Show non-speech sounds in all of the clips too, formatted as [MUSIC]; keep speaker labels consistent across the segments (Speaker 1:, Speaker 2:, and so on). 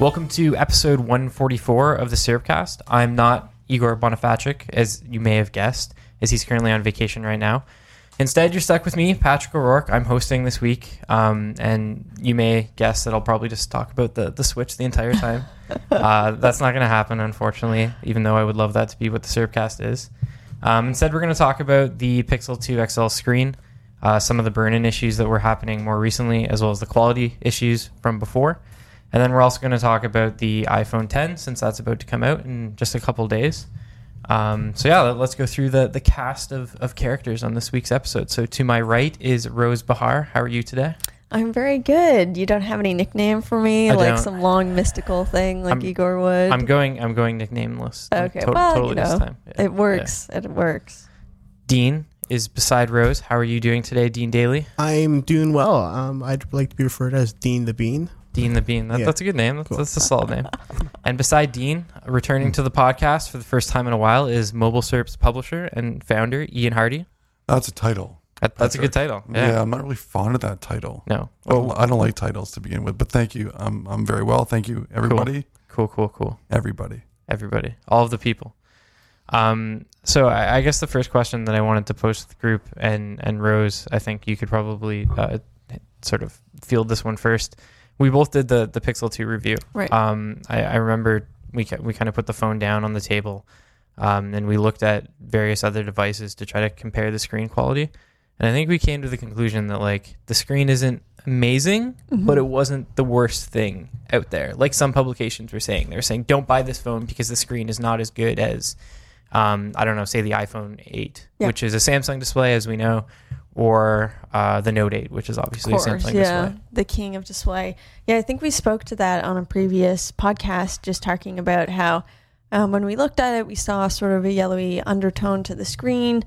Speaker 1: Welcome to episode 144 of the Syrupcast. I'm not Igor Bonifacic, as you may have guessed, as he's currently on vacation right now. Instead, you're stuck with me, Patrick O'Rourke. I'm hosting this week, um, and you may guess that I'll probably just talk about the, the Switch the entire time. [LAUGHS] uh, that's not going to happen, unfortunately, even though I would love that to be what the Syrupcast is. Um, instead, we're going to talk about the Pixel 2 XL screen, uh, some of the burn-in issues that were happening more recently, as well as the quality issues from before. And then we're also going to talk about the iPhone 10 since that's about to come out in just a couple days. Um, so yeah, let's go through the the cast of, of characters on this week's episode. So to my right is Rose Behar. How are you today?
Speaker 2: I'm very good. You don't have any nickname for me,
Speaker 1: I
Speaker 2: like
Speaker 1: don't.
Speaker 2: some long mystical thing like
Speaker 1: I'm-
Speaker 2: Igor would.
Speaker 1: I'm going. I'm going nicknameless.
Speaker 2: okay,
Speaker 1: To-
Speaker 2: well,
Speaker 1: totally
Speaker 2: you know,
Speaker 1: this time. Yeah,
Speaker 2: it works. It works.
Speaker 1: Dean is beside Rose. How are you doing today, Dean Daley?
Speaker 3: I'm doing well. Um, I'd like to be referred as Dean the Bean.
Speaker 1: Dean the Bean. That,
Speaker 3: Yeah.
Speaker 1: That's a good name. That's,
Speaker 3: Cool.
Speaker 1: that's a solid name. [LAUGHS] And beside Dean, returning to the podcast for the first time in a while, is MobileSyrup's publisher and founder Ian Hardy.
Speaker 4: That's a title.
Speaker 1: That, that's a good title.
Speaker 4: Yeah.
Speaker 1: Yeah.
Speaker 4: I'm not really fond of that title.
Speaker 1: No.
Speaker 4: I don't, I don't like titles to begin with, but thank you. I'm I'm very well. Thank you, everybody.
Speaker 1: Cool. Cool. Cool.
Speaker 4: Everybody.
Speaker 1: everybody, all of the people. Um, so I, I guess the first question that I wanted to pose to the group and and Rose, I think you could probably uh, sort of field this one first. We both did the the Pixel Two review.
Speaker 2: Right.
Speaker 1: Um, I, I remember we we kind of put the phone down on the table, um, and we looked at various other devices to try to compare the screen quality. And I think we came to the conclusion that like the screen isn't amazing, but it wasn't the worst thing out there. Like some publications were saying, they were saying don't buy this phone because the screen is not as good as, um, I don't know, say the iPhone 8,
Speaker 2: Yeah.
Speaker 1: which is a Samsung display, as we know, or uh, the Note 8, which is obviously
Speaker 2: course,
Speaker 1: Samsung
Speaker 2: yeah.
Speaker 1: display.
Speaker 2: The king of display. Yeah, I think we spoke to that on a previous podcast, just talking about how um, when we looked at it, we saw sort of a yellowy undertone to the screen.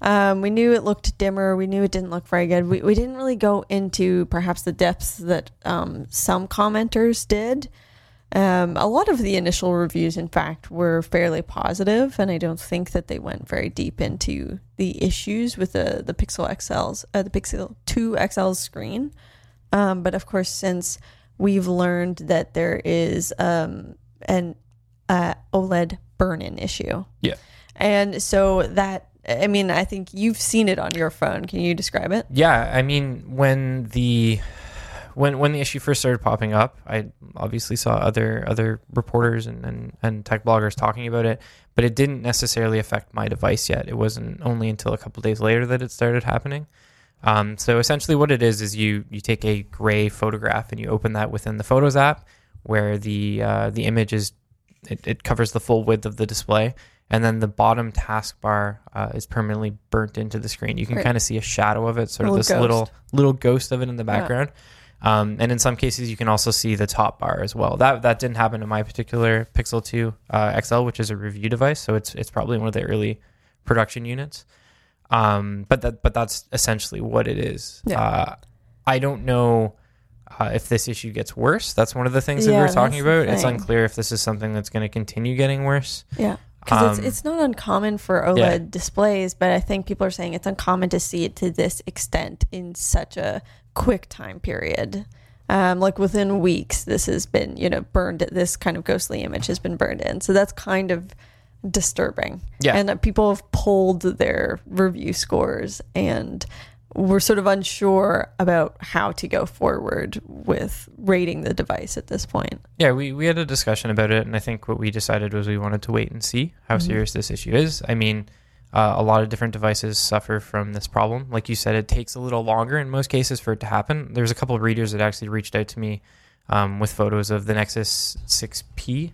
Speaker 2: Um, we knew it looked dimmer. We knew it didn't look very good. We, we didn't really go into perhaps the depths that um, some commenters did. Um, a lot of the initial reviews, in fact, were fairly positive, and I don't think that they went very deep into the issues with the the Pixel XL's uh, the Pixel Two XL's screen. Um, but of course, since we've learned that there is um, an uh, OLED burn-in issue,
Speaker 1: Yeah.
Speaker 2: and so that I mean, I think you've seen it on your phone. Can you describe it?
Speaker 1: Yeah, I mean, when the when when the issue first started popping up, I obviously saw other other reporters and, and, and tech bloggers talking about it, but it didn't necessarily affect my device yet. It wasn't only until a couple days later that it started happening. Um, so essentially, what it is is you you take a gray photograph and you open that within the Photos app, where the uh, the image is it, it covers the full width of the display, and then the bottom taskbar uh, is permanently burnt into the screen. You can
Speaker 2: Right.
Speaker 1: kind of see a shadow of it, sort of this
Speaker 2: ghost.
Speaker 1: little little ghost of it in the
Speaker 2: Yeah.
Speaker 1: Um, and in some cases, you can also see the top bar as well. That that didn't happen to my particular Pixel 2 uh, XL, which is a review device, so it's it's probably one of the early production units. Um, but that but that's essentially what it is.
Speaker 2: Yeah.
Speaker 1: Uh, I don't know uh, if this issue gets worse. That's one of the things that we
Speaker 2: Yeah,
Speaker 1: were talking about. It's unclear if this is something that's going to continue getting worse.
Speaker 2: Yeah. Because
Speaker 1: Um,
Speaker 2: it's, it's not uncommon for OLED
Speaker 1: yeah.
Speaker 2: displays, but I think people are saying it's uncommon to see it to this extent in such a quick time period. Um, like within weeks, this has been, you know, burned. This kind of ghostly image has been burned in. So that's kind of disturbing.
Speaker 1: Yeah.
Speaker 2: And uh, people have pulled their review scores and we're sort of unsure about how to go forward with rating the device at this point.
Speaker 1: Yeah, we, we had a discussion about it, and I think what we decided was we wanted to wait and see how
Speaker 2: Mhm.
Speaker 1: serious this issue is. I mean, uh, a lot of different devices suffer from this problem. Like you said, it takes a little longer in most cases for it to happen. There's a couple of readers that actually reached out to me um, with photos of the Nexus 6P,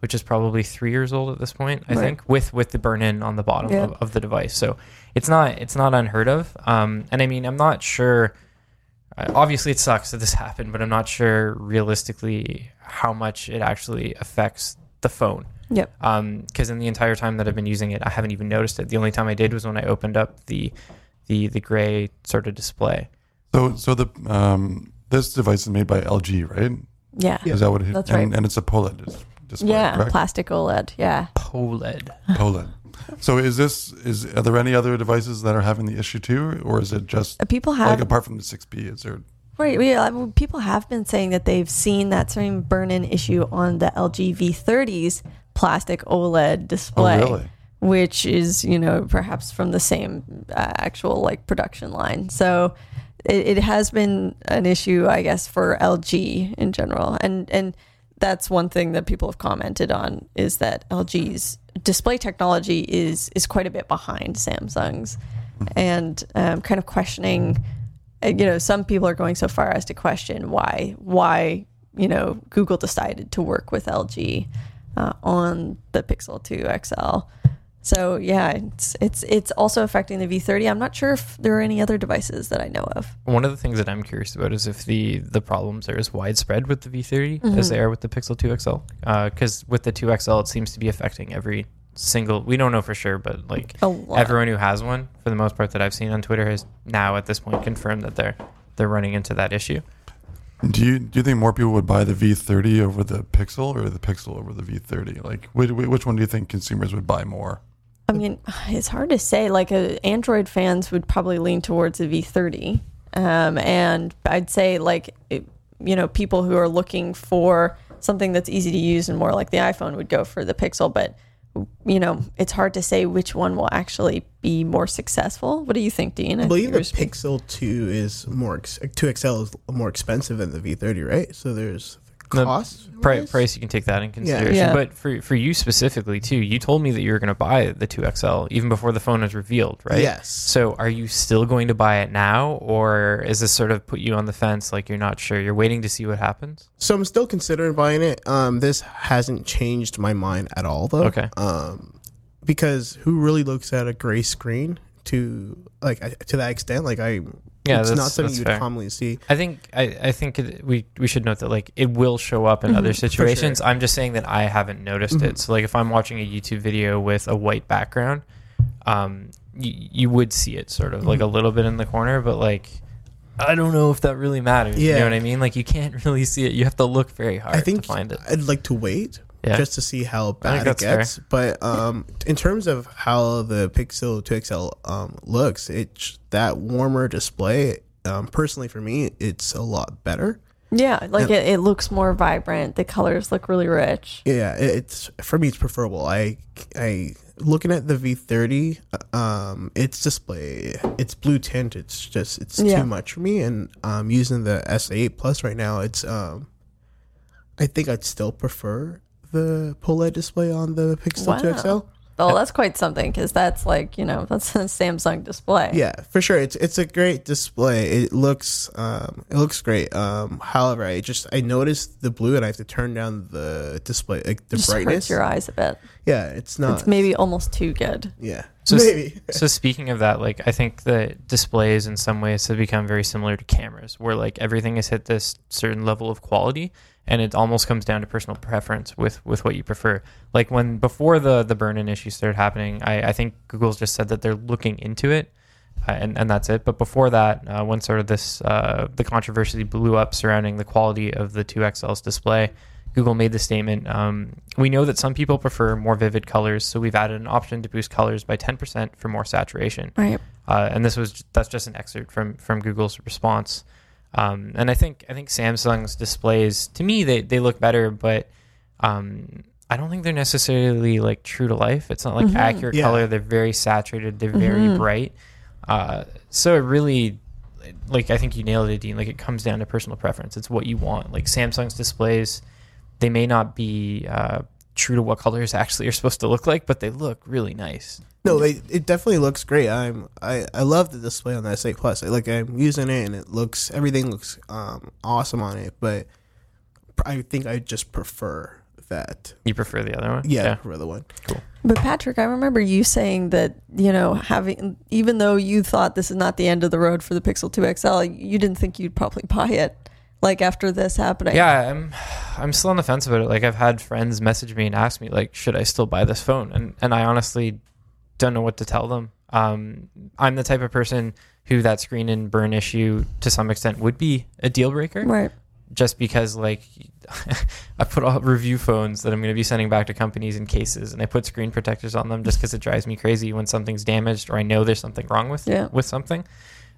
Speaker 1: which is probably three years old at this point, I
Speaker 2: Right.
Speaker 1: think, with with the burn in on the bottom
Speaker 2: Yeah.
Speaker 1: of, of the device. So it's not it's not unheard of. Um, and I mean, I'm not sure. uh, Obviously, it sucks that this [LAUGHS] happened, but I'm not sure realistically how much it actually affects the phone.
Speaker 2: Yep.
Speaker 1: Because in the entire time that I've been using it, I haven't even noticed it. The only time I did was when I opened up the the the gray sort of display.
Speaker 4: So so the um, this device is made by LG, right?
Speaker 2: Yeah.
Speaker 4: Is that what it is?
Speaker 2: That's
Speaker 4: and,
Speaker 2: right.
Speaker 4: and it's a POLED display,
Speaker 2: Yeah.
Speaker 4: correct?
Speaker 2: Plastic OLED. Yeah.
Speaker 1: POLED.
Speaker 4: POLED. So is this is are there any other devices that are having the issue too, or is it just
Speaker 2: Uh, People have
Speaker 4: like apart from the 6P? Is there
Speaker 2: Right. Yeah. I mean, people have been saying that they've seen that same burn-in issue on the LG V30's plastic OLED display,
Speaker 4: Oh, really?
Speaker 2: which is you know perhaps from the same uh, actual like production line. So it, it has been an issue, I guess, for LG in general, and and that's one thing that people have commented on is that LG's display technology is is quite a bit behind Samsung's, and um, kind of questioning uh, you know, some people are going so far as to question why why you know Google decided to work with LG uh, on the Pixel 2 XL. So yeah, it's it's it's also affecting the V30. I'm not sure if there are any other devices that I know of.
Speaker 1: One of the things that I'm curious about is if the the problems are as widespread with the V30 as they are with the Pixel 2 XL. Because with the 2 XL, it seems to be affecting every single. We don't know for sure, but like everyone who has one, for the most part that I've seen on Twitter, has now at this point confirmed that they're they're running into that issue.
Speaker 4: Do you do you think more people would buy the V30 over the Pixel or the Pixel over the V30? Like, which, which one do you think consumers would buy more?
Speaker 2: I mean, it's hard to say. Like, uh, Android fans would probably lean towards the V30, um, and I'd say like it, you know people who are looking for something that's easy to use and more like the iPhone would go for the Pixel. But you know, it's hard to say which one will actually be more successful. What do you think, Dean?
Speaker 3: I believe the Pixel 2 is more ex- 2XL is more expensive than the V30, right? So there's
Speaker 1: The
Speaker 3: cost
Speaker 1: Pri-
Speaker 3: wise?
Speaker 1: price, you can take that in consideration.
Speaker 2: Yeah.
Speaker 1: But for for you specifically too, you told me that you were going to buy the 2XL even before the phone was revealed, right?
Speaker 3: Yes.
Speaker 1: So are you still going to buy it now, or is this sort of put you on the fence, like you're not sure, you're waiting to see what happens?
Speaker 3: So I'm still considering buying it. Um, this hasn't changed my mind at all, though.
Speaker 1: Okay.
Speaker 3: Um, because who really looks at a gray screen to like to that extent? Like I,
Speaker 1: Yeah,
Speaker 3: it's not something
Speaker 1: that's
Speaker 3: you
Speaker 1: fair.
Speaker 3: commonly see.
Speaker 1: I think I, I think it, we we should note that like it will show up in mm-hmm. other situations. I'm just saying that I haven't noticed it. Mm-hmm. So like if I'm watching a YouTube video with a white background, um, you, you would see it sort of like mm-hmm. a little bit in the corner, but like I don't know if that really matters.
Speaker 3: Yeah.
Speaker 1: You know what I mean? Like you can't [LAUGHS] really see it. You have to look very hard
Speaker 3: I think
Speaker 1: to find it.
Speaker 3: I'd like to wait
Speaker 1: Yeah.
Speaker 3: just to see how bad it
Speaker 1: that's fair.
Speaker 3: gets. But um, in terms of how the Pixel 2XL um, looks, it's that warmer display. Um, personally, for me, it's a lot better.
Speaker 2: yeah, like it, it looks more vibrant. The colors look really rich.
Speaker 3: Yeah, it- it's for me. It's preferable. I, I looking at the V30, um, its display, it's blue tint. It's just it's
Speaker 2: Yeah.
Speaker 3: too much for me. And um, using the S8 Plus right now, it's um, I think I'd still prefer the POLED display on the Pixel
Speaker 2: Wow.
Speaker 3: 2 XL.
Speaker 2: Oh, that's quite something because that's like you know [LAUGHS] that's a Samsung display.
Speaker 3: Yeah, for sure. It's it's a great display. It looks um it looks great. Um however, I just I noticed the blue and I have to turn down the display like the
Speaker 2: just
Speaker 3: brightness.
Speaker 2: hurts your eyes a bit.
Speaker 3: Yeah, it's not
Speaker 2: It's maybe almost too good.
Speaker 3: yeah.
Speaker 1: So,
Speaker 3: maybe. [LAUGHS]
Speaker 1: so speaking of that, like I think the displays in some ways have become very similar to cameras, where like everything has hit this certain level of quality, and it almost comes down to personal preference with with what you prefer. Like when before the the burn-in issue started happening, I, I think Google's just said that they're looking into it, uh, and and that's it. But before that, uh, when sort of this uh, the controversy blew up surrounding the quality of the 2XL's display, Google made the statement. Um, we know that some people prefer more vivid colors, so we've added an option to boost colors by 10% for more saturation.
Speaker 2: Right.
Speaker 1: Uh, and this was that's just an excerpt from from Google's response. Um, and I think I think Samsung's displays to me they they look better, but um, I don't think they're necessarily like true to life. It's not like accurate
Speaker 3: Yeah.
Speaker 1: color. They're very saturated. They're very bright. Uh, so it really like I think you nailed it, Dean. Like it comes down to personal preference. It's what you want. Like Samsung's displays, they may not be uh, true to what colors actually are supposed to look like, but they look really nice.
Speaker 3: No, they, it definitely looks great. I'm I, I love the display on the S8 Plus. Like I'm using it and it looks everything looks um awesome on it. But I think I just prefer that.
Speaker 1: You prefer the other one?
Speaker 3: Yeah, for the one. Cool.
Speaker 2: But Patrick, I remember you saying that you know having even though you thought this is not the end of the road for the Pixel 2 XL, you didn't think you'd probably buy it. Like after this happening.
Speaker 1: Yeah, I'm I'm still on the fence about it. Like I've had friends message me and ask me like, should I still buy this phone? And and I honestly don't know what to tell them. Um, I'm the type of person who that screen and burn issue to some extent would be a deal breaker.
Speaker 2: Right.
Speaker 1: Just because like [LAUGHS] I put all review phones that I'm going to be sending back to companies in cases, and I put screen protectors on them just because it drives me crazy when something's damaged or I know there's something wrong with
Speaker 2: Yeah.
Speaker 1: with something.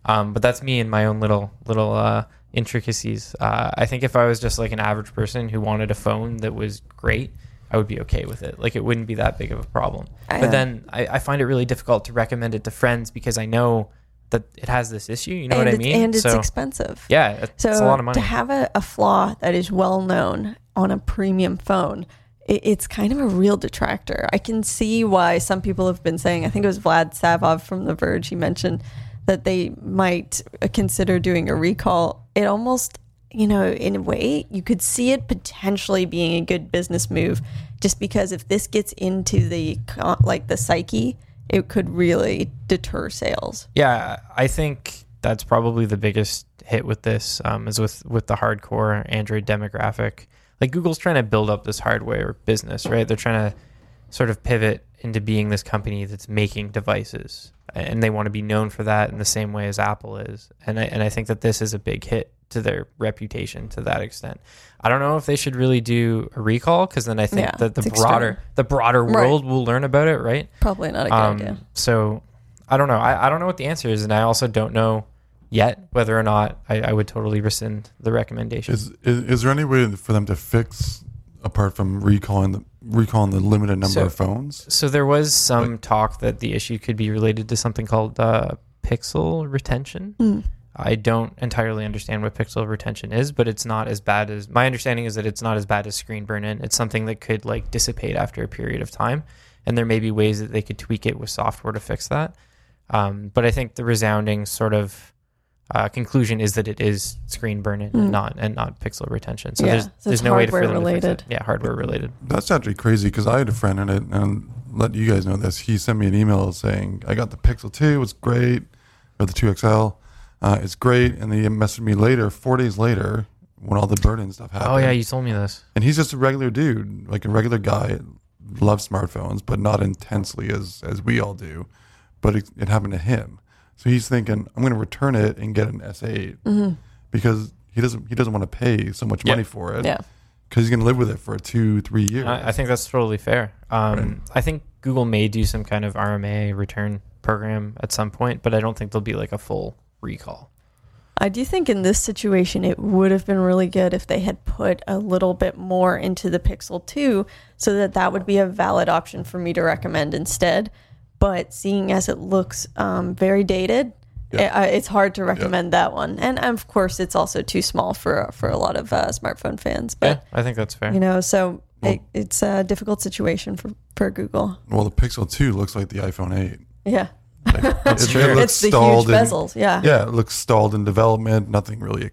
Speaker 1: Um, but that's me and my own little little uh, intricacies. Uh, I think if I was just like an average person who wanted a phone that was great, I would be okay with it. Like it wouldn't be that big of a problem.
Speaker 2: I-
Speaker 1: but then I, I find it really difficult to recommend it to friends because I know that it has this issue. You know
Speaker 2: and
Speaker 1: what I mean?
Speaker 2: And it's expensive.
Speaker 1: yeah, it's,
Speaker 2: So
Speaker 1: it's a lot of money.
Speaker 2: to have a, a flaw that is well known on a premium phone, it, it's kind of a real detractor. I can see why some people have been saying. I think it was Vlad Savov from The Verge. He mentioned that they might consider doing a recall. It almost, you know, in a way, you could see it potentially being a good business move, just because if this gets into the like the psyche, it could really deter sales.
Speaker 1: Yeah, I think that's probably the biggest hit with this um, is with with the hardcore Android demographic. Like Google's trying to build up this hardware business, right? They're trying to sort of pivot into being this company that's making devices, and they want to be known for that in the same way as Apple is. And I, and I think that this is a big hit to their reputation to that extent. I don't know if they should really do a recall because then I think
Speaker 2: Yeah,
Speaker 1: that the
Speaker 2: it's extreme.
Speaker 1: broader the broader
Speaker 2: Right.
Speaker 1: world will learn about it, right?
Speaker 2: Probably not a good
Speaker 1: Um,
Speaker 2: idea.
Speaker 1: So I don't know. I, I don't know what the answer is, and I also don't know yet whether or not I, I would totally rescind the recommendation.
Speaker 4: Is, is is there any way for them to fix apart from recalling the recalling the limited number
Speaker 1: So-
Speaker 4: of phones?
Speaker 1: so there was some talk that the issue could be related to something called uh, pixel retention.
Speaker 2: Mm.
Speaker 1: I don't entirely understand what pixel retention is, but it's not as bad as my understanding is that it's not as bad as screen burn in. It's something that could like dissipate after a period of time, and there may be ways that they could tweak it with software to fix that. Um, but I think the resounding sort of uh, conclusion is that it is screen burn in
Speaker 2: Mm.
Speaker 1: and not and not pixel retention. So
Speaker 2: Yeah,
Speaker 1: there's
Speaker 2: so
Speaker 1: there's no way to for
Speaker 2: hardware
Speaker 1: them to fix
Speaker 2: related.
Speaker 1: it. Yeah, hardware related.
Speaker 4: That's actually crazy because I had a friend in it, and let you guys know this. He sent me an email saying, "I got the Pixel 2. It's great, or the 2XL. Uh, it's great." And then he messaged me later, four days later, when all the burn-in stuff happened.
Speaker 1: Oh yeah, you told me this.
Speaker 4: and he's just a regular dude, like a regular guy, loves smartphones, but not intensely as as we all do. But it, it happened to him, so he's thinking, "I'm going to return it and get an S8 because he doesn't he doesn't want to pay so much
Speaker 1: Yeah.
Speaker 4: money for it
Speaker 2: Yeah.
Speaker 4: because he's going to live with it for two three years."
Speaker 1: I, I think that's totally fair. Um,
Speaker 4: Right.
Speaker 1: I think Google may do some kind of RMA return program at some point, but I don't think there'll be like a full recall.
Speaker 2: I do think in this situation it would have been really good if they had put a little bit more into the Pixel 2 so that that would be a valid option for me to recommend instead. But seeing as it looks um, very dated,
Speaker 4: Yeah.
Speaker 2: i- it's hard to recommend that one. And of course, it's also too small for for a lot of uh, smartphone fans.
Speaker 1: Yeah,
Speaker 2: But
Speaker 1: I think that's fair.
Speaker 2: you know, so
Speaker 4: Well-
Speaker 2: it, it's a difficult situation for for Google.
Speaker 4: well, the Pixel 2 looks like the iPhone 8.
Speaker 2: Yeah,
Speaker 4: Like,
Speaker 1: That's [LAUGHS]
Speaker 4: it,
Speaker 1: true.
Speaker 4: It looks
Speaker 2: it's the huge
Speaker 4: stalled in-
Speaker 2: bezels. Yeah.
Speaker 4: yeah, it looks stalled in development. Nothing really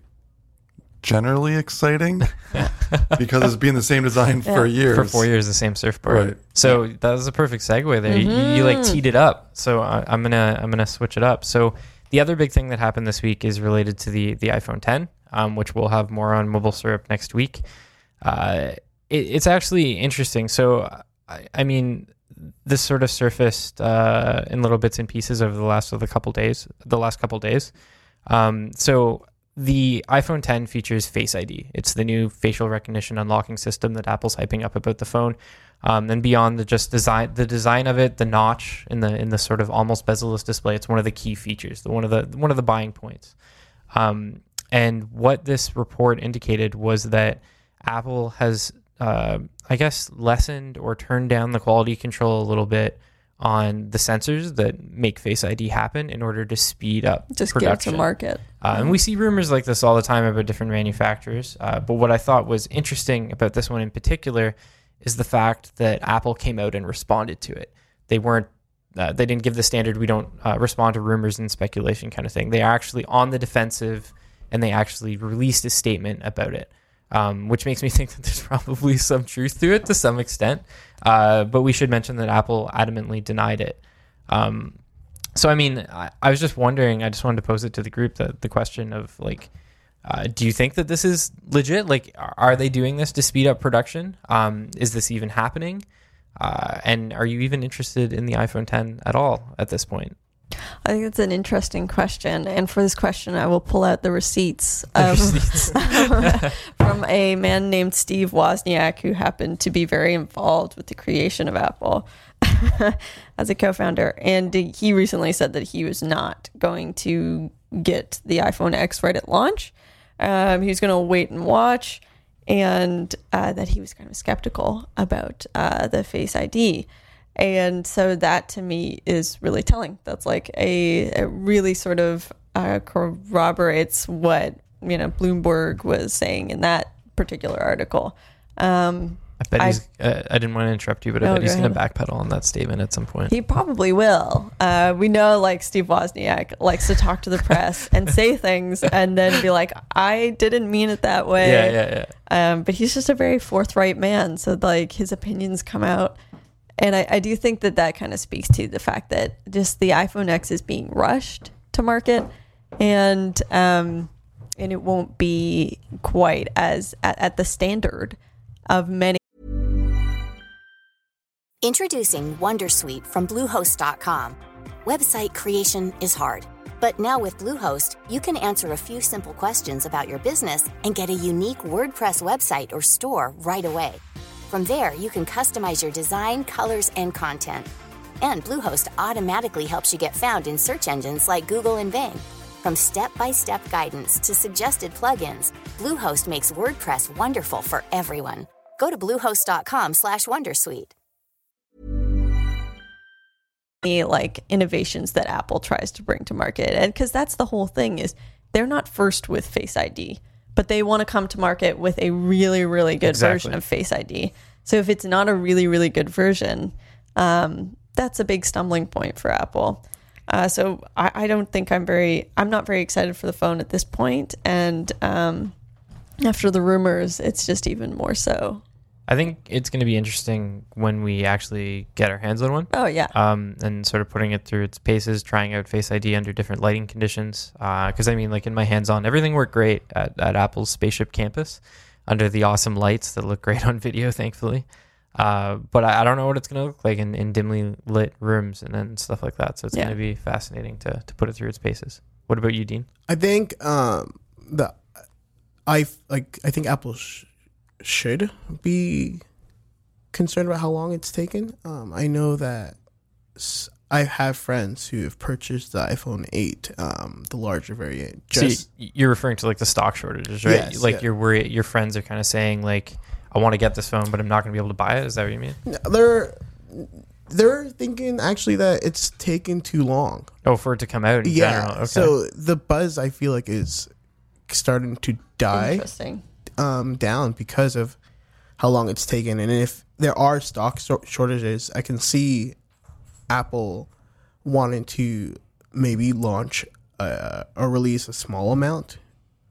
Speaker 4: generally exciting [LAUGHS] because it's been the same design for
Speaker 2: Yeah.
Speaker 4: years.
Speaker 1: for four years, the same surfboard.
Speaker 4: Right.
Speaker 1: So that was a perfect segue there. You, you like teed it up. So I, I'm gonna I'm gonna switch it up. So the other big thing that happened this week is related to the the iPhone 10, um, which we'll have more on mobile syrup next week. Uh, it, it's actually interesting. So I, I mean, this sort of surfaced uh, in little bits and pieces over the last of the couple days. The last couple days. Um, so the iPhone 10 features Face ID. It's the new facial recognition unlocking system that Apple's hyping up about the phone. Um, and beyond the just design, the design of it, the notch in the in the sort of almost bezel-less display, it's one of the key features, the one of the one of the buying points. Um, and what this report indicated was that Apple has, uh, I guess, lessened or turned down the quality control a little bit on the sensors that make Face ID happen in order to speed up
Speaker 2: Just get it to market.
Speaker 1: Uh, and we see rumors like this all the time about different manufacturers. Uh, but what I thought was interesting about this one in particular is the fact that Apple came out and responded to it. They weren't. Uh, they didn't give the standard. We don't uh, respond to rumors and speculation kind of thing. They are actually on the defensive, and they actually released a statement about it. Um, which makes me [LAUGHS] think that there's probably some truth to it to some extent. Uh, but we should mention that Apple adamantly denied it. Um, so, I mean, I, I was just wondering, I just wanted to pose it to the group the, the question of like, uh, do you think that this is legit? Like, are- are they doing this to speed up production? Um, is this even happening? Uh, and are you even interested in the iPhone 10 at all at this point?
Speaker 2: I think it's an interesting question. And for this question, I will pull out the receipts [LAUGHS] from a man named Steve Wozniak, who happened to be very involved with the creation of Apple [LAUGHS] as a co founder. And he recently said that he was not going to get the iPhone X right at launch. Um, he was going to wait and watch, and uh, that he was kind of skeptical about uh, the Face ID. And so that to me is really telling. That's like a, it really sort of uh, corroborates what you know Bloomberg was saying in that particular article. Um,
Speaker 1: I bet
Speaker 2: I-
Speaker 1: he's. Uh, I didn't want to interrupt you, but I
Speaker 2: No,
Speaker 1: bet he's going to backpedal on that statement at some point.
Speaker 2: he probably will. Uh, we know like Steve Wozniak likes to talk to the press [LAUGHS] and say things and then be like, "I didn't mean it that way."
Speaker 1: yeah, yeah, yeah.
Speaker 2: Um, but he's just a very forthright man. So like his opinions come out. And I, I do think that that kind of speaks to the fact that just the iPhone X is being rushed to market and, um, and it won't be quite as at, at the standard of many
Speaker 5: Introducing Wondersuite from Bluehost.com. Website creation is hard, but now with Bluehost, you can answer a few simple questions about your business and get a unique WordPress website or store right away. From there, you can customize your design, colors, and content. And Bluehost automatically helps you get found in search engines like Google and Bing. From step-by-step guidance to suggested plugins, Bluehost makes WordPress wonderful for everyone. Go to bluehost.com/wondersuite.
Speaker 2: The like innovations that Apple tries to bring to market. And because that's the whole thing is they're not first with Face ID, but they want to come to market with a really, really good
Speaker 1: Exactly.
Speaker 2: version of Face ID. So if it's not a really, really good version, um, that's a big stumbling point for Apple. Uh, so I, I don't think I'm very, I'm not very excited for the phone at this point. And um, after the rumors, it's just even more so.
Speaker 1: I think it's going to be interesting when we actually get our hands on one.
Speaker 2: Oh yeah,
Speaker 1: um, and sort of putting it through its paces, trying out Face ID under different lighting conditions. Because I mean, like in my hands-on, everything worked great at, at Apple's Spaceship Campus under the awesome lights that look great [LAUGHS] on video, thankfully. Uh, but I, I don't know what it's going to look like in, in dimly lit rooms and then stuff like that. So it's
Speaker 2: Yeah.
Speaker 1: going to be fascinating to to put it through its paces. What about you, Dean?
Speaker 3: I think um, the I like I think Apple sh- should be concerned about how long it's taken. Um, I know that I have friends who have purchased the iPhone 8, um, the larger variant. Just
Speaker 1: so you're referring to like the stock shortages, right?
Speaker 3: Yes,
Speaker 1: like
Speaker 3: yeah.
Speaker 1: you're worried, your friends are kind of saying like, I want to get this phone, but I'm not going to be able to buy it. Is that what you mean?
Speaker 3: they're they're thinking actually that it's taken too long.
Speaker 1: Oh, for it to come out in
Speaker 3: Yeah.
Speaker 1: general. Okay.
Speaker 3: So the buzz I feel like is starting to die.
Speaker 2: interesting.
Speaker 3: Um, down because of how long it's taken. And if there are stock shortages, I can see Apple wanting to maybe launch a, or release a small amount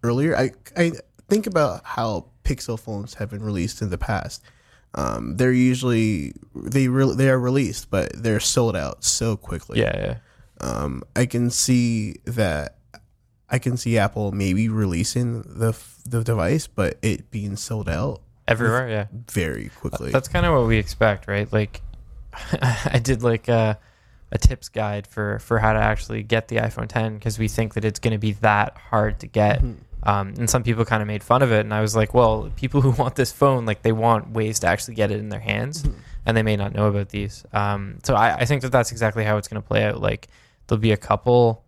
Speaker 3: earlier. I I think about how Pixel phones have been released in the past. Um, they're usually they re- they are released, but they're sold out so quickly
Speaker 1: yeah, yeah.
Speaker 3: um, I can see that I can see Apple maybe releasing the f- the device, but it being sold out
Speaker 1: Everywhere, yeah.
Speaker 3: very quickly.
Speaker 1: That's kind of what we expect, right? Like, [LAUGHS] I did like a, a tips guide for for how to actually get the iPhone 10 because we think that it's going to be that hard to get. Um, and some people kind of made fun of it, and I was like, well, people who [LAUGHS] want this phone, like, they want ways to actually get it in their hands, and they may not know about these. Um, so I, I think that that's exactly how it's going to play out. Like, there'll be a couple,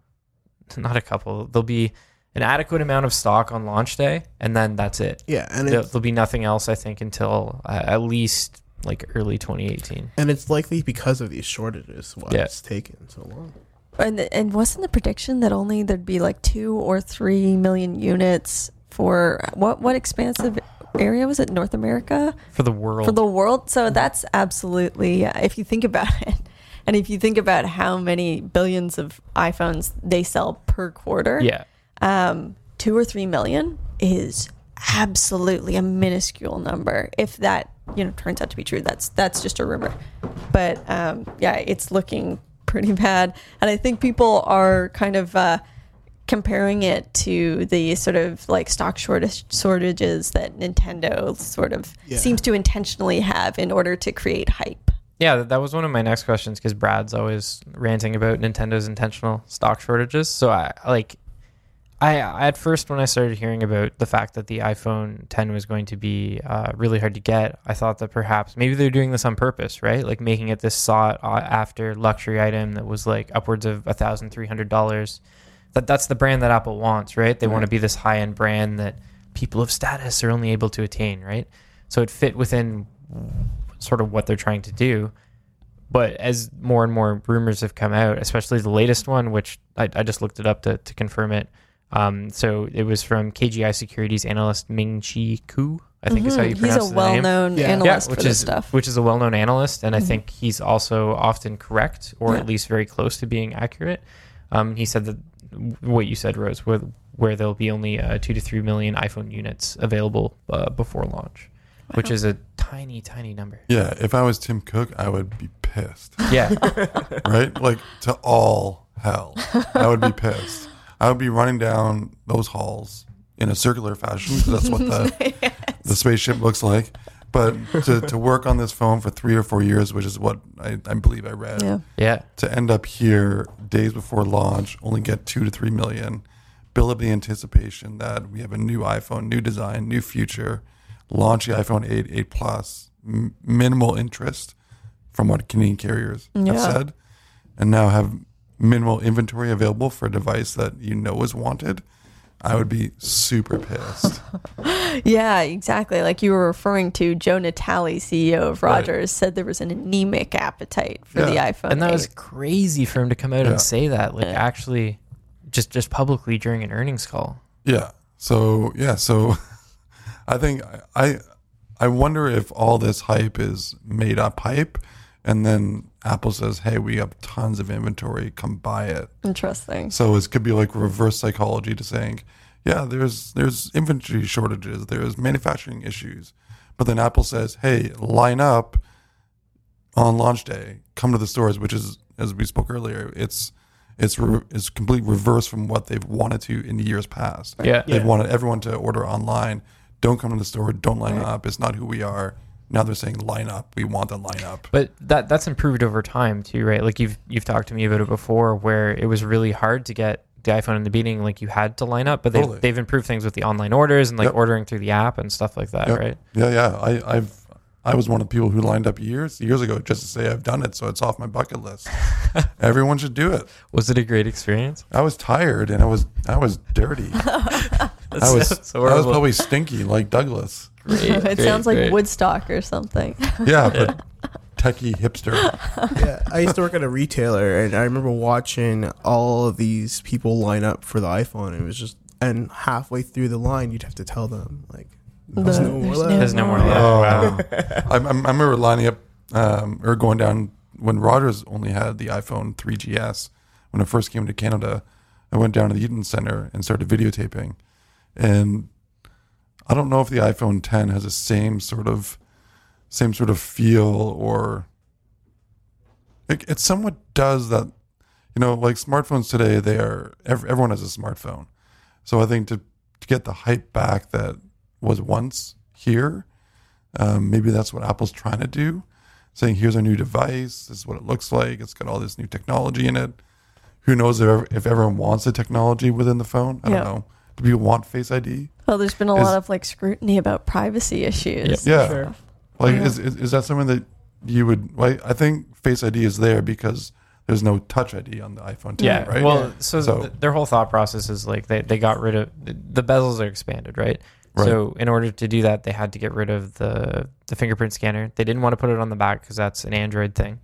Speaker 1: [LAUGHS] not a couple, there'll be an adequate amount of stock on launch day, and then that's it.
Speaker 3: yeah, and
Speaker 1: there, there'll be nothing else, I think, until uh, at least like early 2018.
Speaker 3: and it's likely because of these shortages why
Speaker 1: Yeah.
Speaker 3: it's taken so long.
Speaker 2: And and wasn't the prediction that only there'd be like two or three million units for what what expansive area was it? North America
Speaker 1: For the world.
Speaker 2: for the world. So that's absolutely yeah, if you think about [LAUGHS] it, and if you think about how many billions of iPhones they sell per quarter,
Speaker 1: yeah.
Speaker 2: um, two or three million is absolutely a minuscule number. If that you know turns out to be true, that's that's just a rumor. But um, yeah, it's looking pretty bad, and I think people are kind of. Uh, comparing it to the sort of like stock shortage shortages that Nintendo sort of
Speaker 3: Yeah.
Speaker 2: seems to intentionally have in order to create hype.
Speaker 1: Yeah, that- was one of my next questions because Brad's always ranting about Nintendo's intentional stock shortages. So I like, I at first when I started hearing about the fact that the iPhone 10 was going to be uh, really hard to get, I thought that perhaps maybe they're doing this on purpose, right? Like making it this sought uh, after luxury item that was like upwards of a thousand three hundred dollars. That that's the brand that Apple wants, right? They want to be this high end brand that people of status are only able to attain, right? So it fit within sort of what they're trying to do. But as more and more rumors have come out, especially the latest one, which I, I just looked it up to, to confirm it. Um, so it was from KGI Securities analyst Ming Chi Kuo, I think is how you.
Speaker 2: He's
Speaker 1: pronounce
Speaker 2: a
Speaker 1: the name.
Speaker 2: well-known
Speaker 3: Yeah.
Speaker 2: analyst
Speaker 1: which
Speaker 2: for this
Speaker 1: is
Speaker 2: stuff. Mm-hmm.
Speaker 1: which is a well-known analyst, and I think he's also often correct, or
Speaker 2: Yeah.
Speaker 1: at least very close to being accurate. Um, he said that what you said, Rose, where where there'll be only uh, two to three million iPhone units available uh, before launch, which is a tiny, tiny number.
Speaker 4: Yeah, if I was Tim Cook, I would be pissed.
Speaker 1: Yeah, [LAUGHS]
Speaker 4: right? Like to all hell. I would be pissed. I would be running down those halls in a circular fashion because that's what the [LAUGHS] the spaceship looks like. But to, to work on this phone for three or four years, which is what I, I believe I read,
Speaker 2: Yeah.
Speaker 1: yeah.
Speaker 4: to end up here days before launch, only get two to three million, build up the anticipation that we have a new iPhone, new design, new future, launch the iPhone 8, 8 Plus, m- minimal interest from what Canadian carriers
Speaker 2: Yeah.
Speaker 4: have said, and now have minimal inventory available for a device that you know is wanted. I would be super pissed. [LAUGHS]
Speaker 2: Yeah, exactly. Like you were referring to, Joe Natale, CEO of
Speaker 4: Right.
Speaker 2: Rogers, said there was an anemic appetite for the iPhone.
Speaker 1: and that was crazy for him to come out
Speaker 4: Yeah.
Speaker 1: and say that, like actually, just just publicly during an earnings call.
Speaker 4: Yeah. So yeah. So [LAUGHS] I think I I wonder if all this hype is made up hype, and then Apple says, "Hey, we have tons of inventory. Come buy it."
Speaker 2: interesting.
Speaker 4: So it could be like reverse psychology to saying, "Yeah, there's there's inventory shortages. There's manufacturing issues," but then Apple says, "Hey, line up on launch day. Come to the stores," which is as we spoke earlier. It's it's re- it's complete reverse from what they've wanted to in years past.
Speaker 1: Yeah.
Speaker 4: They've
Speaker 3: Yeah.
Speaker 4: wanted everyone to order online. Don't come to the store. Don't line
Speaker 2: Right.
Speaker 4: up. It's not who we are. Now they're saying line up. We want to line up.
Speaker 1: But that that's improved over time too, right? Like you've you've talked to me about it before, where it was really hard to get the iPhone in the beginning. Like you had to line up, but they've
Speaker 4: Totally.
Speaker 1: they've improved things with the online orders and like
Speaker 4: Yep.
Speaker 1: ordering through the app and stuff like that,
Speaker 4: Yep.
Speaker 1: right?
Speaker 4: Yeah, yeah. I, I've I was one of the people who lined up years years ago just to say I've done it, so it's off my bucket list. [LAUGHS] Everyone should do it.
Speaker 1: Was it a great experience?
Speaker 4: I was tired and I was I was dirty. [LAUGHS] I was
Speaker 1: That's
Speaker 4: I was probably stinky like Douglas.
Speaker 1: Great, [LAUGHS]
Speaker 2: it
Speaker 1: great,
Speaker 2: sounds like
Speaker 1: great.
Speaker 2: Woodstock or something. [LAUGHS]
Speaker 4: Yeah, but [LAUGHS] techie hipster.
Speaker 3: yeah, I used to work at a retailer, and I remember watching all of these people line up for the iPhone. It was just, and halfway through the line, you'd have to tell them like, "There's
Speaker 2: The-
Speaker 3: no more
Speaker 2: there's
Speaker 3: left."
Speaker 2: no
Speaker 1: There's no more
Speaker 2: more.
Speaker 1: left.
Speaker 4: Oh,
Speaker 1: Wow.
Speaker 4: I, I I remember lining up um, or going down when Rogers only had the iPhone 3GS when it first came to Canada. I went down to the Eaton Center and started videotaping, and I don't know if the iPhone 10 has the same sort of same sort of feel or it, it somewhat does that. You know, like smartphones today, they are ev- everyone has a smartphone, so I think to to get the hype back that was once here, um, maybe that's what Apple's trying to do, saying here's our new device. This is what it looks like. It's got all this new technology in it. Who knows if, if everyone wants the technology within the phone? I
Speaker 2: Yeah.
Speaker 4: don't know. Do people want Face ID?
Speaker 2: Well, there's been a
Speaker 4: Is-
Speaker 2: lot of like scrutiny about privacy issues.
Speaker 4: Yeah.
Speaker 3: Sure.
Speaker 4: Like,
Speaker 2: Yeah.
Speaker 4: is, is is that something that you would? Like, I think Face ID is there because there's no Touch ID on the iPhone 10,
Speaker 1: Yeah.
Speaker 4: right?
Speaker 1: Well, so,
Speaker 4: So-
Speaker 1: th- their whole thought process is like they, they got rid of the bezels are expanded, right?
Speaker 4: Right.
Speaker 1: So in order to do that, they had to get rid of the the fingerprint scanner. They didn't want to put it on the back because that's an Android thing.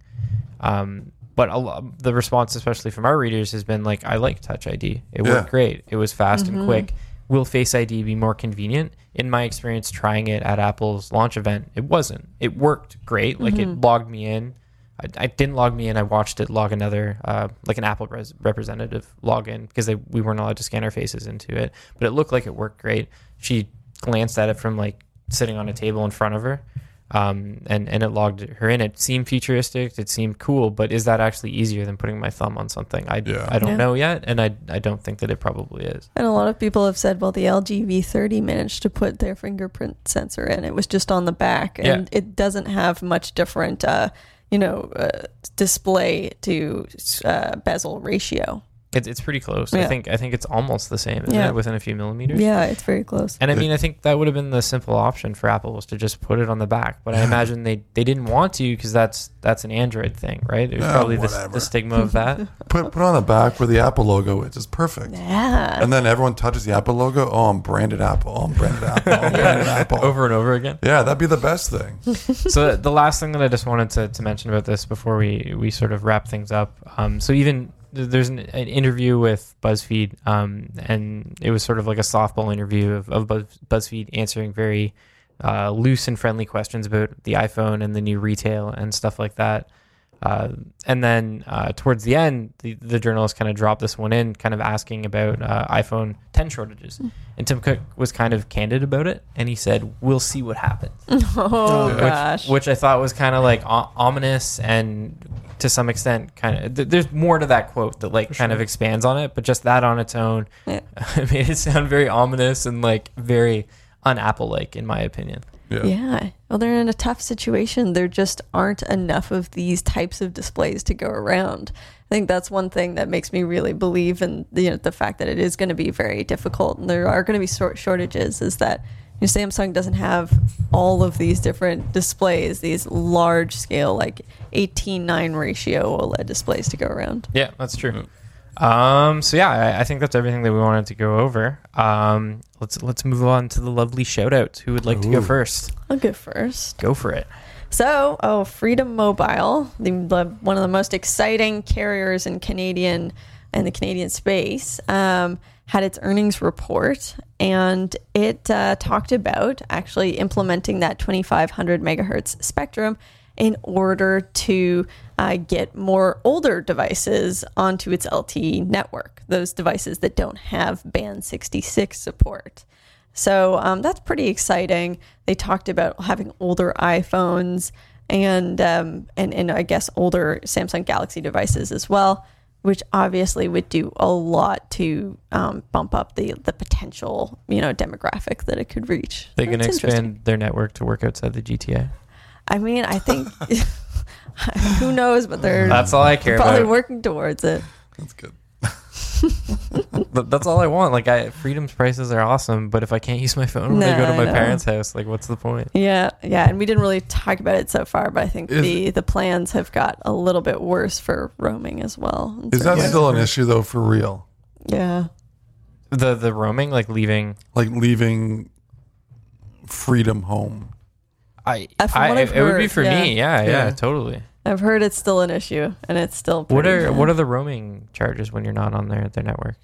Speaker 1: Um, but a lot, the response, especially from our readers, has been like, "I like Touch ID. It
Speaker 4: Yeah.
Speaker 1: worked great. It was fast
Speaker 2: Mm-hmm.
Speaker 1: and quick. Will Face ID be more convenient?" In my experience, trying it at Apple's launch event, it wasn't. It worked great. Like
Speaker 2: Mm-hmm.
Speaker 1: it logged me in. I, I didn't log me in. I watched it log another, uh, like an Apple res- representative log in because we weren't allowed to scan our faces into it. But it looked like it worked great. She glanced at it from like sitting on a table in front of her. Um, and, and it logged her in. It seemed futuristic. It seemed cool, but is that actually easier than putting my thumb on something? I,
Speaker 4: Yeah.
Speaker 1: I don't
Speaker 2: Yeah.
Speaker 1: know yet, and I, I don't think that it probably is.
Speaker 2: And a lot of people have said, well, the LG V30 managed to put their fingerprint sensor in. It was just on the back, and it doesn't have much different, uh, you know, uh, display to uh, bezel ratio.
Speaker 1: It's, it's pretty close. I think I think it's almost the same, isn't
Speaker 2: Yeah.
Speaker 1: it? Within a few millimeters.
Speaker 2: Yeah, it's very close.
Speaker 1: And I mean, I think that would have been the simple option for Apple was to just put it on the back. But I [LAUGHS] imagine they, they didn't want to because that's that's an Android thing, right? It was
Speaker 4: Yeah,
Speaker 1: probably the, the stigma of that. [LAUGHS]
Speaker 4: Put put on the back where the Apple logo is. It's perfect.
Speaker 2: Yeah.
Speaker 4: And then everyone touches the Apple logo. Oh, I'm branded Apple. Oh, I'm branded Apple. Oh, I'm [LAUGHS] branded Apple.
Speaker 1: over and over again.
Speaker 4: Yeah, that'd be the best thing.
Speaker 1: so the last thing that I just wanted to, to mention about this before we, we sort of wrap things up. Um, so even th- there's an, an interview with BuzzFeed, um, and it was sort of like a softball interview of, of Buzz, BuzzFeed answering very uh, loose and friendly questions about the iPhone and the new retail and stuff like that. Uh, and then uh, towards the end, the, the journalist kind of dropped this one in, kind of asking about uh, iPhone 10 shortages. And Tim Cook was kind of candid about it, and he said, "We'll see what happens." [LAUGHS]
Speaker 2: oh,
Speaker 4: Yeah.
Speaker 2: gosh.
Speaker 1: which I thought was kind of like o- ominous and to some extent kind of th- there's more to that quote that like kind of expands on it, but just that on its own
Speaker 2: Yeah. [LAUGHS]
Speaker 1: made it sound very ominous and like very un-Apple like in my opinion.
Speaker 4: Yeah.
Speaker 2: Yeah. Well, they're in a tough situation. There just aren't enough of these types of displays to go around. I think that's one thing that makes me really believe in the, you know, the fact that it is going to be very difficult and there are going to be sort shortages. Is that you know, Samsung doesn't have all of these different displays, these large scale like 18:9 ratio OLED displays to go around.
Speaker 1: Yeah, that's true. Mm. Um, so yeah, I, I think that's everything that we wanted to go over. Um, let's let's move on to the lovely shout outs. Who would like to go first?
Speaker 2: I'll go first.
Speaker 1: Go for it.
Speaker 2: So, oh, Freedom Mobile, the, the one of the most exciting carriers in Canadian in the Canadian space, um, had its earnings report, and it uh, talked about actually implementing that 2500 megahertz spectrum in order to uh, get more older devices onto its LTE network. Those devices that don't have Band 66 support. So um, that's pretty exciting. They talked about having older iPhones and um, and and I guess older Samsung Galaxy devices as well, which obviously would do a lot to um, bump up the the potential you know demographic that it could reach.
Speaker 1: They're going to expand their network to work outside the GTA.
Speaker 2: I mean, I think [LAUGHS] who knows, but they're
Speaker 1: That's all I care
Speaker 2: probably
Speaker 1: about.
Speaker 2: working towards it.
Speaker 4: That's good. [LAUGHS]
Speaker 1: Th- That's all I want. Like, I Freedom's prices are awesome, but if I can't use my phone when I
Speaker 2: No,
Speaker 1: go to
Speaker 2: I
Speaker 1: my
Speaker 2: know.
Speaker 1: parents' house, like, what's the point?
Speaker 2: Yeah, yeah, and we didn't really talk about it so far, but I think
Speaker 4: Is-
Speaker 2: the the plans have got a little bit worse for roaming as well. in
Speaker 4: Is that still an issue though for real?
Speaker 2: Yeah.
Speaker 1: The the roaming, like leaving.
Speaker 4: Like leaving freedom home.
Speaker 1: I, I
Speaker 2: what I've
Speaker 1: it would be
Speaker 2: heard,
Speaker 1: for me. Yeah, yeah,
Speaker 4: Yeah.
Speaker 1: totally.
Speaker 2: I've heard it's still an issue, and it's still.
Speaker 1: What are
Speaker 2: bad.
Speaker 1: what are the roaming charges when you're not on their their network?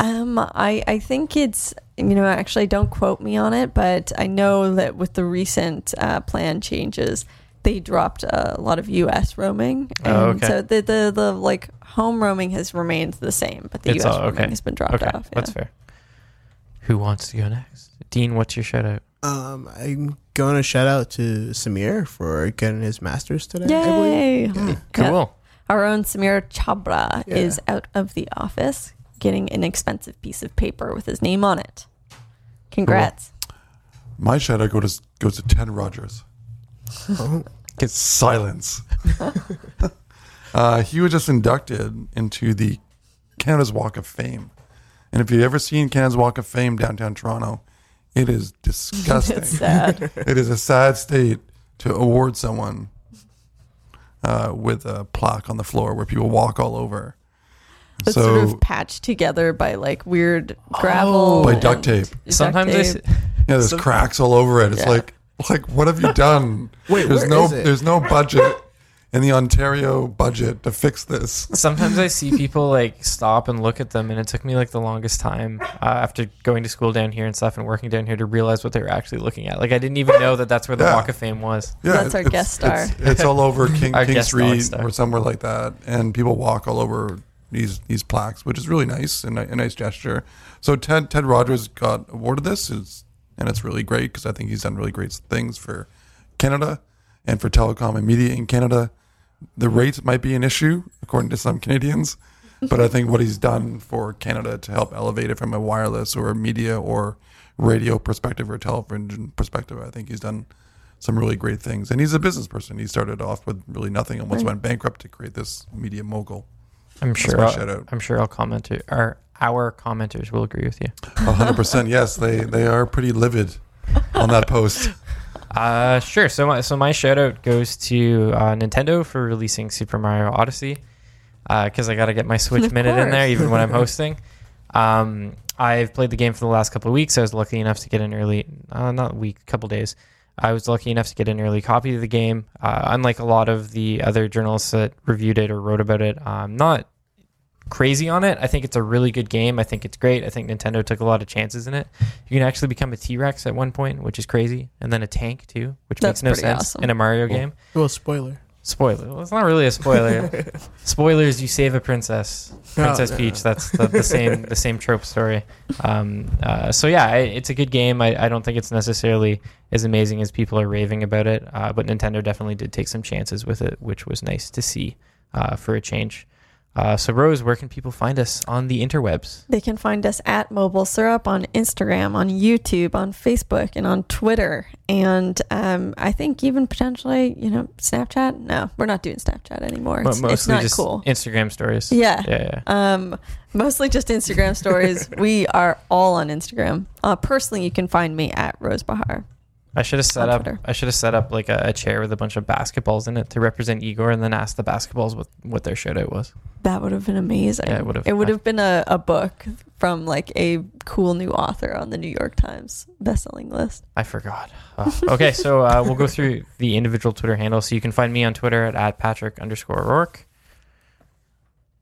Speaker 2: Um, I I think it's you know actually don't quote me on it, but I know that with the recent uh, plan changes, they dropped a lot of U.S. roaming, and
Speaker 1: Oh, okay.
Speaker 2: so the, the the like home roaming has remained the same, but the
Speaker 1: It's
Speaker 2: U.S.
Speaker 1: all-
Speaker 2: roaming
Speaker 1: okay.
Speaker 2: has been dropped
Speaker 1: Okay,
Speaker 2: off.
Speaker 1: that's fair. Who wants to go next? Dean, what's your shout out?
Speaker 3: Um, I'm going to shout out to Sameer for getting his master's today.
Speaker 2: Yay!
Speaker 3: Yeah.
Speaker 1: Cool.
Speaker 2: Yeah. Our own Sameer Chhabra
Speaker 3: Yeah.
Speaker 2: is out of the office, getting an expensive piece of paper with his name on it. Congrats!
Speaker 4: My shout out goes goes to Ted Rogers. [LAUGHS]
Speaker 3: Oh,
Speaker 4: Silence. [LAUGHS] uh, he was just inducted into the Canada's Walk of Fame. And if you've ever seen Canada's Walk of Fame downtown Toronto, it is disgusting.
Speaker 2: It's sad. [LAUGHS]
Speaker 4: it is a sad state to award someone uh, with a plaque on the floor where people walk all over.
Speaker 2: It's
Speaker 4: so
Speaker 2: sort of patched together by like weird gravel.
Speaker 4: By duct tape.
Speaker 2: duct
Speaker 1: Sometimes I
Speaker 2: tape.
Speaker 1: s-
Speaker 4: yeah, there's
Speaker 1: Some-
Speaker 4: cracks all over it. It's
Speaker 2: Yeah.
Speaker 4: like like what have you done?
Speaker 3: Wait,
Speaker 4: there's
Speaker 3: where
Speaker 4: no
Speaker 3: is it?
Speaker 4: there's no budget in the Ontario budget to fix this. [LAUGHS]
Speaker 1: sometimes I see people like stop and look at them, and it took me like the longest time uh, after going to school down here and stuff and working down here to realize what they were actually looking at. Like I didn't even know that that's where the
Speaker 4: Yeah.
Speaker 1: Walk of Fame was.
Speaker 4: Yeah,
Speaker 2: That's our guest star.
Speaker 4: It's, it's all over [LAUGHS] King,
Speaker 1: Our
Speaker 4: King Street or somewhere like that, and people walk all over these these plaques, which is really nice and a, a nice gesture. So Ted Ted Rogers got awarded this, is, and it's really great because I think he's done really great things for Canada and for telecom and media in Canada. The rates might be an issue according to some Canadians, [LAUGHS] but I think what he's done for Canada to help elevate it from a wireless or a media or radio perspective or television perspective, I think he's done some really great things. And he's a business person. He started off with really nothing, and almost went bankrupt to create this media mogul.
Speaker 1: I'm sure. I'll,
Speaker 4: shout out.
Speaker 1: I'm sure I'll comment. Our our commenters will agree with you.
Speaker 4: hundred percent. Yes, they they are pretty livid on that [LAUGHS] post.
Speaker 1: Uh, sure. So my so my shout out goes to uh, Nintendo for releasing Super Mario Odyssey. Because I got to get my Switch
Speaker 2: Of
Speaker 1: minute in there, even when I'm [LAUGHS] hosting. Um, I've played the game for the last couple of weeks. I was lucky enough to get an early, uh, not week, couple days. I was lucky enough to get an early copy of the game. Uh, unlike a lot of the other journalists that reviewed it or wrote about it, I'm not crazy on it. I think it's a really good game. I think it's great. I think Nintendo took a lot of chances in it. You can actually become a T Rex at one point, which is crazy, and then a tank too, which
Speaker 2: That's
Speaker 1: makes no sense
Speaker 2: awesome.
Speaker 1: in a Mario
Speaker 4: Cool.
Speaker 1: game.
Speaker 3: Well, spoiler.
Speaker 1: Spoiler. Well, it's not really a spoiler. [LAUGHS] Spoilers. You save a princess, Princess
Speaker 3: no,
Speaker 1: Peach. That's the, the same the same trope story. Um, uh, so yeah, I, it's a good game. I, I don't think it's necessarily as amazing as people are raving about it, uh, but Nintendo definitely did take some chances with it, which was nice to see uh, for a change. Uh, so Rose, where can people find us on the interwebs?
Speaker 2: They can find us at MobileSyrup on Instagram, on YouTube, on Facebook, and on Twitter. And um, I think even potentially, you know, Snapchat. No, we're not doing Snapchat anymore.
Speaker 1: Mo-
Speaker 2: It's,
Speaker 1: mostly
Speaker 2: it's not
Speaker 1: just
Speaker 2: cool.
Speaker 1: Instagram stories.
Speaker 2: Yeah.
Speaker 1: Yeah, yeah.
Speaker 2: Um, mostly just Instagram stories. [LAUGHS] we are all on Instagram. Uh, personally, you can find me at Rose Behar.
Speaker 1: I should have set up.
Speaker 2: Twitter.
Speaker 1: I should have set up like a, a chair with a bunch of basketballs in it to represent Igor, and then ask the basketballs what what their shout out was.
Speaker 2: That would have been amazing.
Speaker 1: Yeah, it would've-
Speaker 2: It would have been a, a book from like a cool new author on the New York Times bestselling list.
Speaker 1: I forgot. Oh, okay, so uh, [LAUGHS] we'll go through the individual Twitter handles. So you can find me on Twitter at, at Patrick underscore Rourke.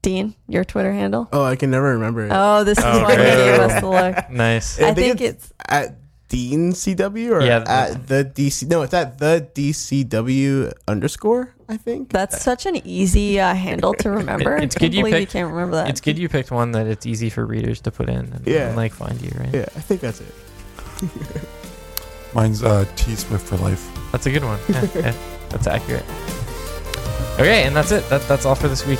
Speaker 2: Dean, your Twitter handle?
Speaker 3: Oh, I can never remember it.
Speaker 2: Oh, this is
Speaker 1: Oh,
Speaker 2: why you gave us the look.
Speaker 1: Nice.
Speaker 2: I think it's
Speaker 3: at Dean CW or
Speaker 1: Yeah, the-
Speaker 3: at the DC. No, it's at the DCW underscore. I think.
Speaker 2: That's such an easy uh, handle to [LAUGHS] remember.
Speaker 1: It's good you
Speaker 2: believe you
Speaker 1: picked-
Speaker 2: can't remember that.
Speaker 1: It's good you picked one that it's easy for readers to put in and,
Speaker 3: Yeah.
Speaker 1: and, like find you, right?
Speaker 3: yeah, I think that's it. [LAUGHS]
Speaker 4: Mine's uh, T Swift for life.
Speaker 1: That's a good one. Yeah, yeah, [LAUGHS] that's accurate. Okay, and that's it. That, that's all for this week.